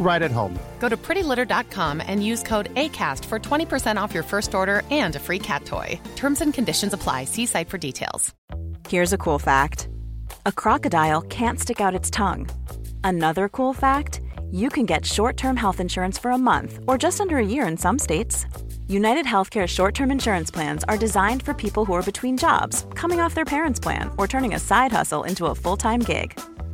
right at home. Go to prettylitter.com and use code ACAST for 20% off your first order and a free cat toy. Terms and conditions apply. See site for details. Here's a cool fact a crocodile can't stick out its tongue. Another cool fact you can get short term health insurance for a month or just under a year in some states. United Healthcare short term insurance plans are designed for people who are between jobs, coming off their parents' plan, or turning a side hustle into a full time gig.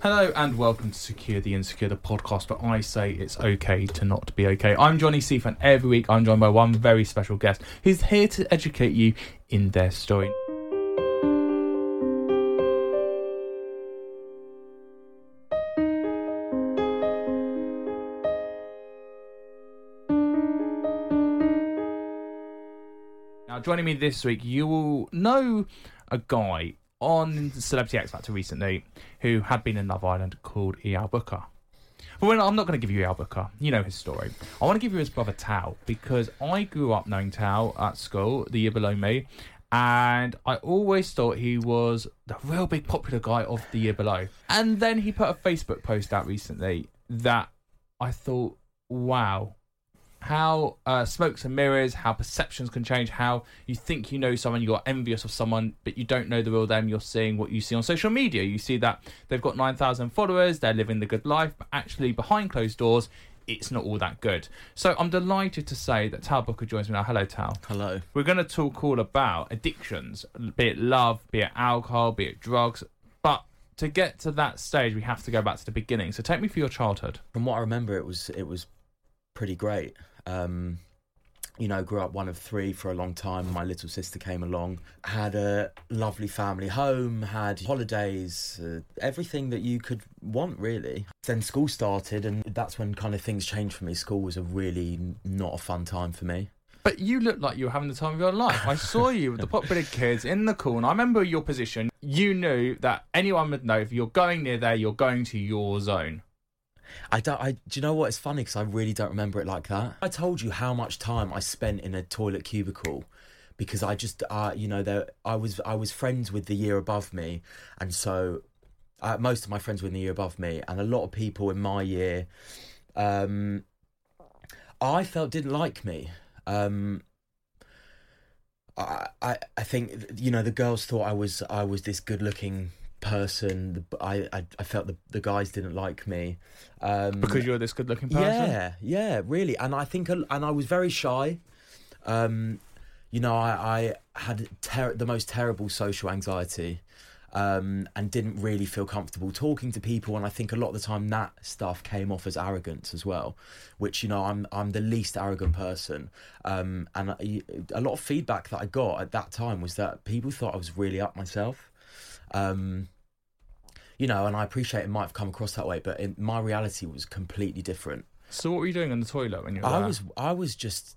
Hello and welcome to Secure the Insecure, the podcast where I say it's okay to not be okay. I'm Johnny Seath, and every week I'm joined by one very special guest who's here to educate you in their story. Now, joining me this week, you will know a guy on Celebrity X Factor recently who had been in Love Island called Eyal Booker. But I'm not going to give you Eyal Booker. You know his story. I want to give you his brother Tal because I grew up knowing Tal at school, the year below me, and I always thought he was the real big popular guy of the year below. And then he put a Facebook post out recently that I thought, wow, how uh, smokes and mirrors, how perceptions can change, how you think you know someone, you're envious of someone, but you don't know the real them. You're seeing what you see on social media. You see that they've got 9,000 followers, they're living the good life, but actually behind closed doors, it's not all that good. So I'm delighted to say that Tal Booker joins me now. Hello, Tal. Hello. We're going to talk all about addictions, be it love, be it alcohol, be it drugs. But to get to that stage, we have to go back to the beginning. So take me through your childhood. From what I remember, it was it was pretty great. Um, you know, grew up one of three for a long time. My little sister came along, had a lovely family home, had holidays, uh, everything that you could want, really. Then school started, and that's when kind of things changed for me. School was a really not a fun time for me. But you look like you were having the time of your life. I saw you with the popular kids in the corner. I remember your position. You knew that anyone would know if you're going near there, you're going to your zone. I don't. I do you know what? It's funny because I really don't remember it like that. I told you how much time I spent in a toilet cubicle because I just, uh, you know, there I was I was friends with the year above me, and so uh, most of my friends were in the year above me, and a lot of people in my year, um, I felt didn't like me. Um, I, I I think you know the girls thought I was I was this good looking person. I, I I felt the the guys didn't like me um, Because you're this good looking person? yeah, yeah, really. And I think, and I was very shy. Um, you know, I, I had ter- the most terrible social anxiety um, and didn't really feel comfortable talking to people. And I think a lot of the time that stuff came off as arrogance as well, which, you know, I'm, I'm the least arrogant person. Um, and I, a lot of feedback that I got at that time was that people thought I was really up myself. Um, you know, and I appreciate it might have come across that way, but in, my reality was completely different. So what were you doing in the toilet when you were I there? was I was just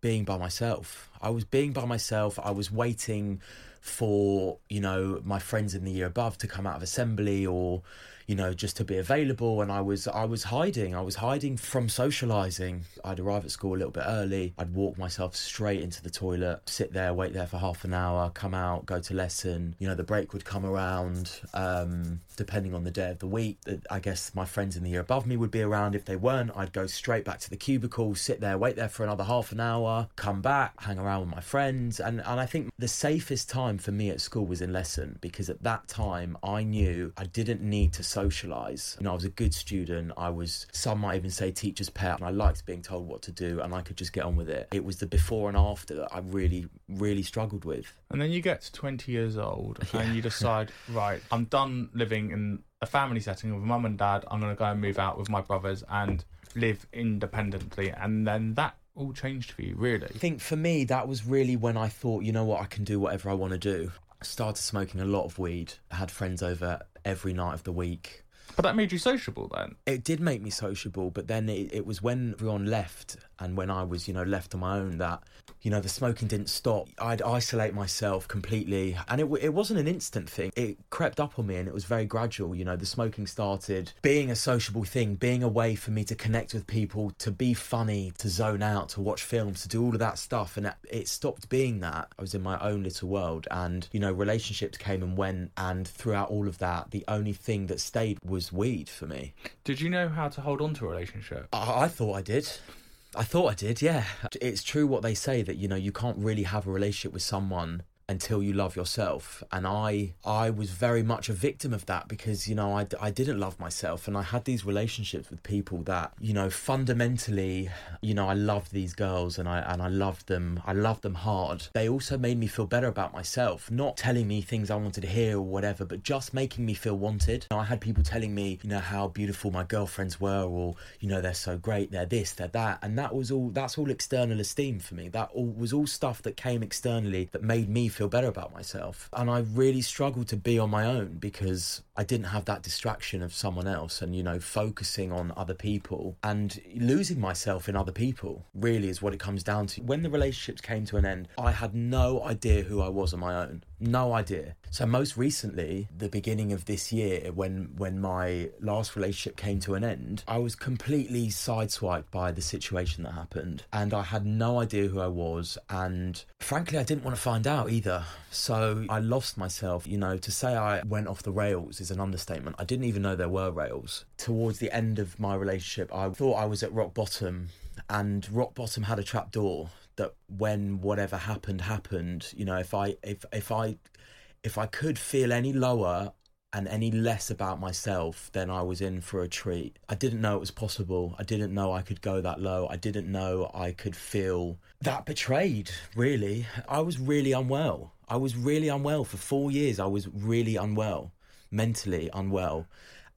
being by myself. I was being by myself. I was waiting for you know my friends in the year above to come out of assembly or you know just to be available. And I was I was hiding I was hiding from socializing. I'd arrive at school a little bit early. I'd walk myself straight into the toilet sit there wait there for half an hour come out go to lesson. You know the break would come around um, depending on the day of the week. I guess my friends in the year above me would be around. If they weren't I'd go straight back to the cubicle sit there wait there for another half an hour come back hang around with my friends. And and I think the safest time time for me at school was in lesson because at that time I knew I didn't need to socialise. You know, I was a good student. I was, some might even say, teacher's pet, and I liked being told what to do, and I could just get on with it. It was the before and after that I really, really struggled with. And then you get to 20 years old and you decide, right, I'm done living in a family setting with mum and dad. I'm going to go and move out with my brothers and live independently. And then that all changed for you, really. I think for me, that was really when I thought, you know what, I can do whatever I want to do. Started smoking a lot of weed. I had friends over every night of the week. But that made you sociable then. It did make me sociable, but then it, it was when everyone left and when I was, you know, left on my own that, you know, the smoking didn't stop. I'd isolate myself completely. And it, it wasn't an instant thing. It crept up on me and it was very gradual. You know, the smoking started being a sociable thing, being a way for me to connect with people, to be funny, to zone out, to watch films, to do all of that stuff. And it stopped being that. I was in my own little world and, you know, relationships came and went. And throughout all of that, the only thing that stayed was weed for me. Did you know how to hold on to a relationship? I, I thought I did. I thought I did, yeah. It's true what they say that, you know, you can't really have a relationship with someone until you love yourself. And i i was very much a victim of that because you know I, I didn't love myself. And i had these relationships with people that you know fundamentally you know i loved these girls and i and i loved them. I loved them hard. They also made me feel better about myself not telling me things i wanted to hear or whatever but just making me feel wanted. You know, i had people telling me you know how beautiful my girlfriends were or you know they're so great they're this they're that. And that was all that's all external esteem for me. That all was all stuff that came externally that made me feel better about myself. And I really struggled to be on my own because I didn't have that distraction of someone else and, you know, focusing on other people and losing myself in other people really is what it comes down to. When the relationships came to an end, I had no idea who I was on my own. No idea. So most recently, the beginning of this year, when when my last relationship came to an end, I was completely sideswiped by the situation that happened, and I had no idea who I was, and frankly, I didn't want to find out either. So I lost myself. You know, to say I went off the rails is an understatement. I didn't even know there were rails. Towards the end of my relationship, I thought I was at rock bottom, and rock bottom had a trap door that when whatever happened happened you know if i if if i if i could feel any lower and any less about myself then i was in for a treat. I didn't know it was possible. I didn't know i could go that low. I didn't know i could feel that betrayed really. I was really unwell. I was really unwell for 4 years. I was really unwell mentally unwell.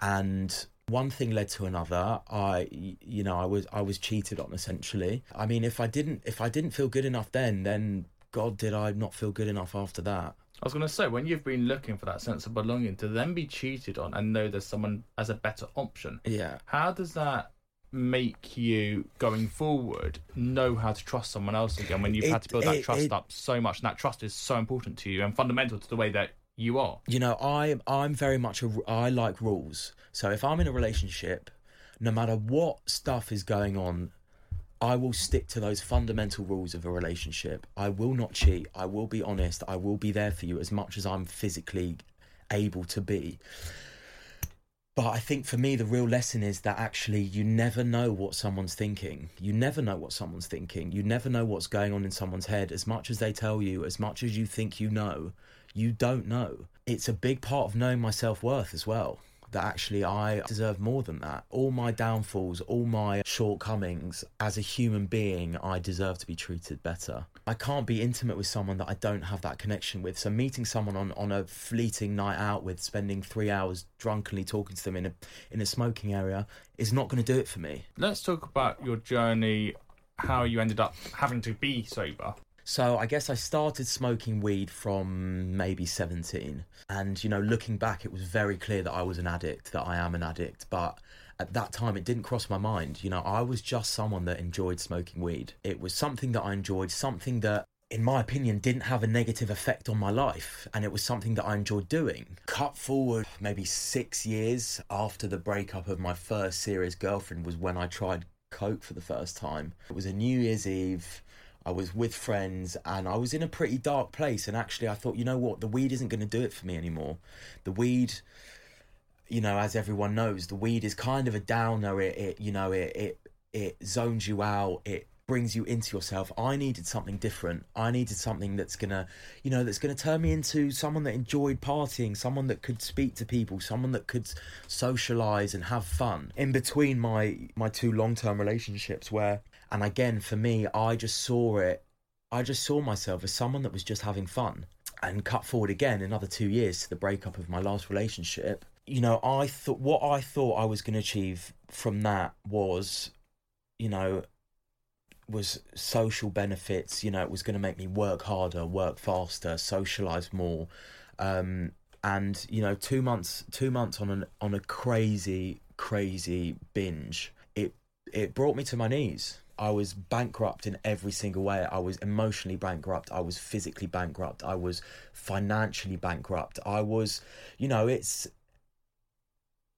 And one thing led to another. I you know i was i was cheated on essentially. I mean if i didn't if i didn't feel good enough then then god did i not feel good enough after that I was going to say, when you've been looking for that sense of belonging, to then be cheated on and know there's someone as a better option, yeah. how does that make you going forward know how to trust someone else again when you've It- had to build that it- trust it- up so much? And that trust is so important to you and fundamental to the way that you are? you know i i'm very much a i like rules. So if i'm in a relationship no matter what stuff is going on I will stick to those fundamental rules of a relationship. I will not cheat. I will be honest. I will be there for you as much as I'm physically able to be. But I think for me, the real lesson is that actually you never know what someone's thinking. You never know what someone's thinking. You never know what's going on in someone's head. As much as they tell you, as much as you think you know, you don't know. It's a big part of knowing my self worth as well. That actually I deserve more than that. All my downfalls, all my shortcomings, as a human being, I deserve to be treated better. I can't be intimate with someone that I don't have that connection with. So meeting someone on, on a fleeting night out with, spending three hours drunkenly talking to them in a in a smoking area, is not going to do it for me. Let's talk about your journey, how you ended up having to be sober. So I guess I started smoking weed from maybe 17. And, you know, looking back, it was very clear that I was an addict, that I am an addict. But at that time, it didn't cross my mind. You know, I was just someone that enjoyed smoking weed. It was something that I enjoyed, something that in my opinion, didn't have a negative effect on my life, and it was something that I enjoyed doing. Cut forward maybe six years after the breakup of my first serious girlfriend was when I tried Coke for the first time. It was a New Year's Eve. I was with friends and I was in a pretty dark place. And actually, I thought, you know what? The weed isn't going to do it for me anymore. The weed, you know, as everyone knows, the weed is kind of a downer. It, it you know, it, it, it zones you out. It brings you into yourself. I needed something different. I needed something that's gonna, you know, that's gonna turn me into someone that enjoyed partying, someone that could speak to people, someone that could socialize and have fun. In between my my two long term relationships, where and again for me, I just saw it. I just saw myself as someone that was just having fun. And cut forward again another two years to the breakup of my last relationship. You know, I thought what I thought I was going to achieve from that was, you know, was social benefits. You know, it was going to make me work harder, work faster, socialize more, um, and you know, two months, two months on an on a crazy, crazy binge. It it brought me to my knees. I was bankrupt in every single way. I was emotionally bankrupt. I was physically bankrupt. I was financially bankrupt. I was, you know, it's.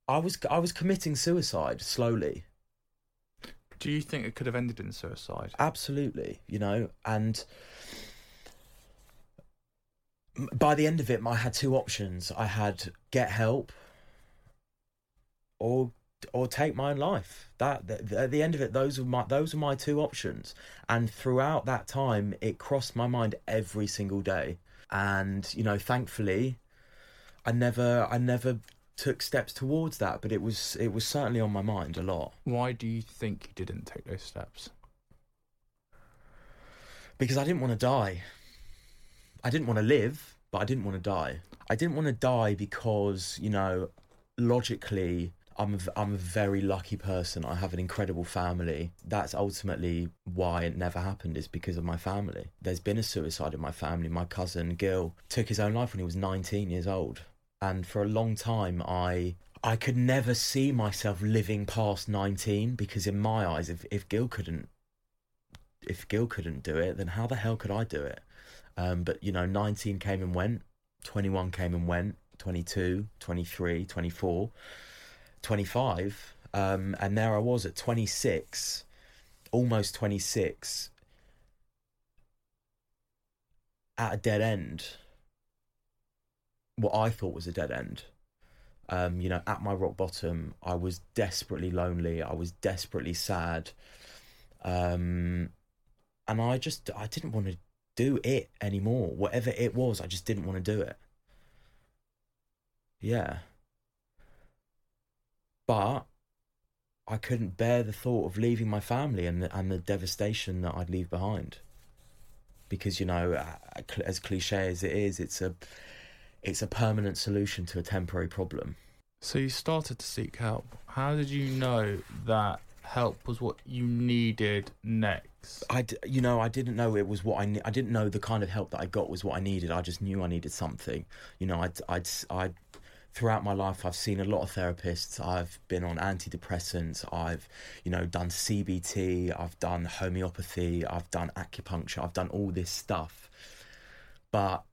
I was I was committing suicide slowly. Do you think it could have ended in suicide? Absolutely, you know, and by the end of it, I had two options. I had get help, or or take my own life. That, that at the end of it, those were my those were my two options. And throughout that time, it crossed my mind every single day. And you know, thankfully, I never I never took steps towards that, but it was it was certainly on my mind a lot. Why do you think you didn't take those steps? because I didn't want to die. I didn't want to live, but I didn't want to die. I didn't want to die because, you know, logically, I'm a, I'm a very lucky person. I have an incredible family. That's ultimately why it never happened, is because of my family. There's been a suicide in my family. My cousin, Gil, took his own life when he was 19 years old. And for a long time, I. I could never see myself living past 19 because, in my eyes, if, if Gil couldn't if Gil couldn't do it, then how the hell could I do it? Um, but you know, 19 came and went, 21 came and went, 22, 23, 24, 25, um, and there I was at 26, almost 26, at a dead end. What I thought was a dead end. Um, you know, at my rock bottom, I was desperately lonely. I was desperately sad. Um, and I just I didn't want to do it anymore. Whatever it was, I just didn't want to do it. Yeah. But I couldn't bear the thought of leaving my family and the, and the devastation that I'd leave behind. Because you know, as cliche as it is, it's a it's a permanent solution to a temporary problem. So you started to seek help. How did you know that help was what you needed next? I, you know, I didn't know it was what I. Ne- I didn't know the kind of help that I got was what I needed. I just knew I needed something. You know, I'd, I'd, I'd. Throughout my life, I've seen a lot of therapists. I've been on antidepressants. I've, you know, done CBT. I've done homeopathy. I've done acupuncture. I've done all this stuff, but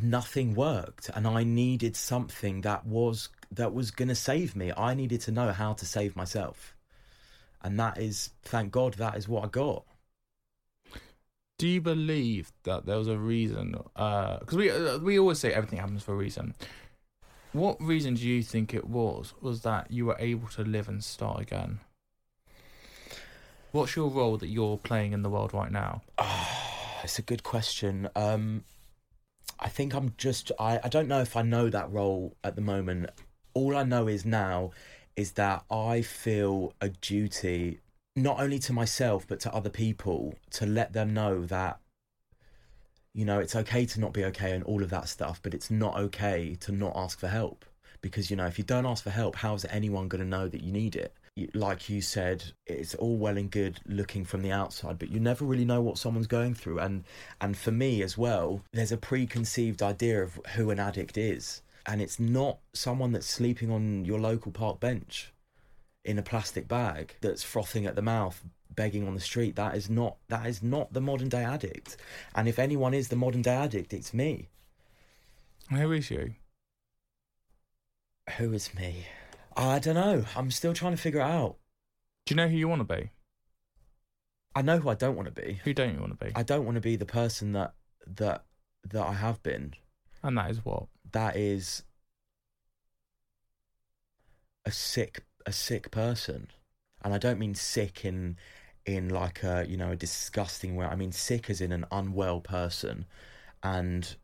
nothing worked, and I needed something that was that was going to save me. I needed to know how to save myself and that is thank god that is what i got Do you believe that there was a reason? Because we uh, we always say everything happens for a reason. What reason do you think it was? Was that you were able to live and start again? What's your role that you're playing in the world right now? it's a good question um i think i'm just I, I don't know if i know that role at the moment all i know is now is that i feel a duty not only to myself but to other people to let them know that you know it's okay to not be okay and all of that stuff but it's not okay to not ask for help. Because you know if you don't ask for help how's anyone going to know that you need it? Like you said it's all well and good looking from the outside but you never really know what someone's going through. And and for me as well there's a preconceived idea of who an addict is. And it's not someone that's sleeping on your local park bench in a plastic bag that's frothing at the mouth begging on the street that is not that is not the modern day addict and if anyone is the modern day addict it's me Who is you? who is me i don't know i'm still trying to figure it out Do you know who you want to be? i know who i don't want to be Who don't you want to be? i don't want to be the person that that that i have been and that is what? that is a sick a sick person and i don't mean sick in in like a you know a disgusting way. I mean, sick as in an unwell person, and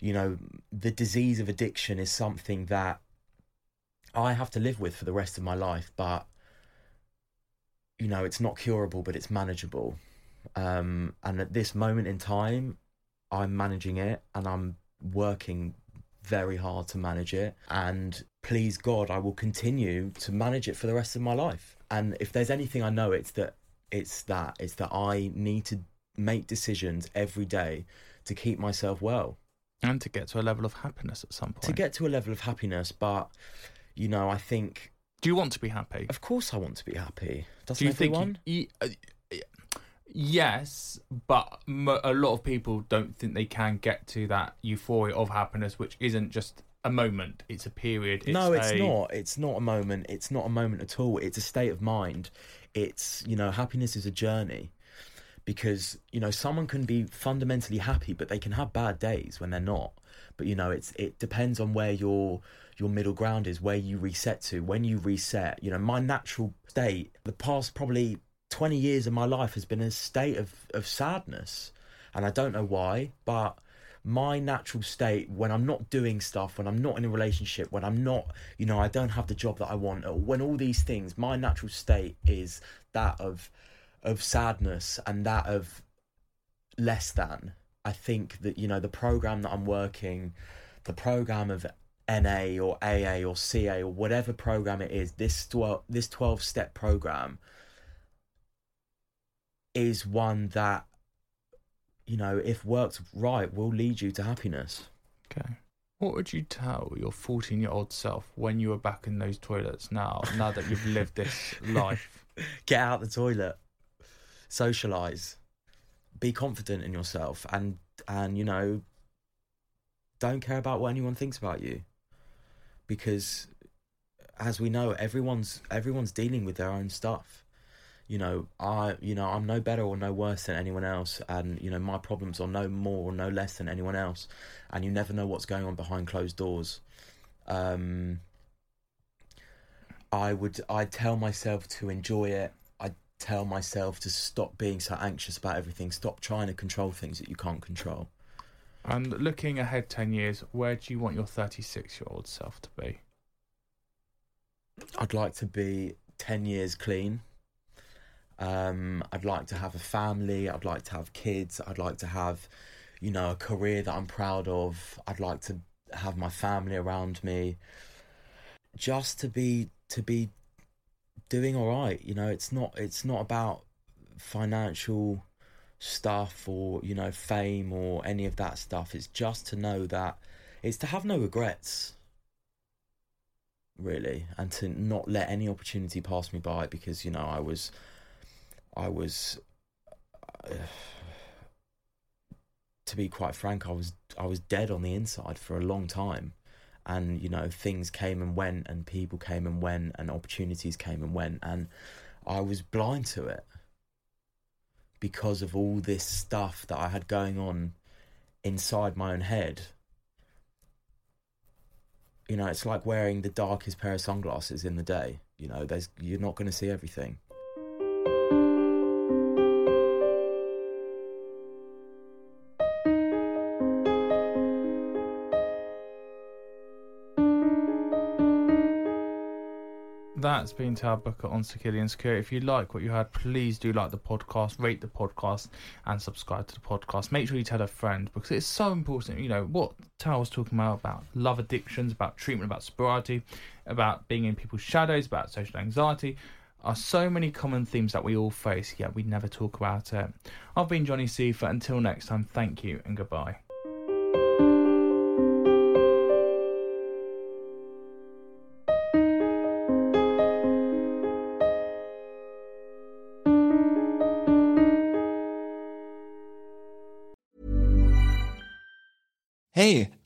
you know the disease of addiction is something that I have to live with for the rest of my life. But you know, it's not curable, but it's manageable. Um, and at this moment in time, I'm managing it, and I'm working very hard to manage it. And please God, I will continue to manage it for the rest of my life. And if there's anything I know, it's that it's that it's that I need to make decisions every day to keep myself well and to get to a level of happiness at some point. to get to a level of happiness. But you know, I think Do you want to be happy? of course I want to be happy. Doesn't Do you everyone? think? You, y- uh, yes, but a lot of people don't think they can get to that euphoria of happiness, which isn't just a moment; it's a period. no, it's a- not. It's not a moment. It's not a moment at all. It's a state of mind. It's you know, happiness is a journey. Because you know, someone can be fundamentally happy, but they can have bad days when they're not. But you know, it's it depends on where your your middle ground is, where you reset to. When you reset, you know, my natural state, the past probably twenty years of my life has been a state of of sadness, and I don't know why, but my natural state when I'm not doing stuff, when I'm not in a relationship, when I'm not, you know, I don't have the job that I want, or when all these things, my natural state is that of of sadness and that of less than. I think that you know the program that I'm working, the program of NA or AA or CA or whatever program it is, this twelve this twelve step program is one that you know if worked right will lead you to happiness. Okay. What would you tell your 14 year old self when you were back in those toilets now, now that you've lived this life? Get out the toilet, socialize, be confident in yourself, and and you know, don't care about what anyone thinks about you, because as we know, everyone's everyone's dealing with their own stuff. You know, I you know I'm no better or no worse than anyone else, and you know my problems are no more or no less than anyone else, and you never know what's going on behind closed doors. Um, I would I tell myself to enjoy it. I tell myself to stop being so anxious about everything. Stop trying to control things that you can't control. And looking ahead 10 years, where do you want your 36 year old self to be? I'd like to be 10 years clean. Um, I'd like to have a family. I'd like to have kids. I'd like to have, you know, a career that I'm proud of. I'd like to have my family around me. Just to be to be doing all right. You know, it's not it's not about financial stuff or you know fame or any of that stuff. It's just to know that it's to have no regrets really and to not let any opportunity pass me by because you know I was I was uh, to be quite frank I was I was dead on the inside for a long time and you know things came and went and people came and went and opportunities came and went and I was blind to it because of all this stuff that I had going on inside my own head you know, it's like wearing the darkest pair of sunglasses in the day. You know, there's you're not going to see everything. That's been Tal Booker on Secure the Insecure. If you like what you heard, please do like the podcast, rate the podcast, and subscribe to the podcast. Make sure you tell a friend because it's so important. You know, what Tal was talking about, about love addictions, about treatment, about sobriety, about being in people's shadows, about social anxiety, are so many common themes that we all face, yet we never talk about it. I've been Johnny Seafer. Until next time, thank you and goodbye.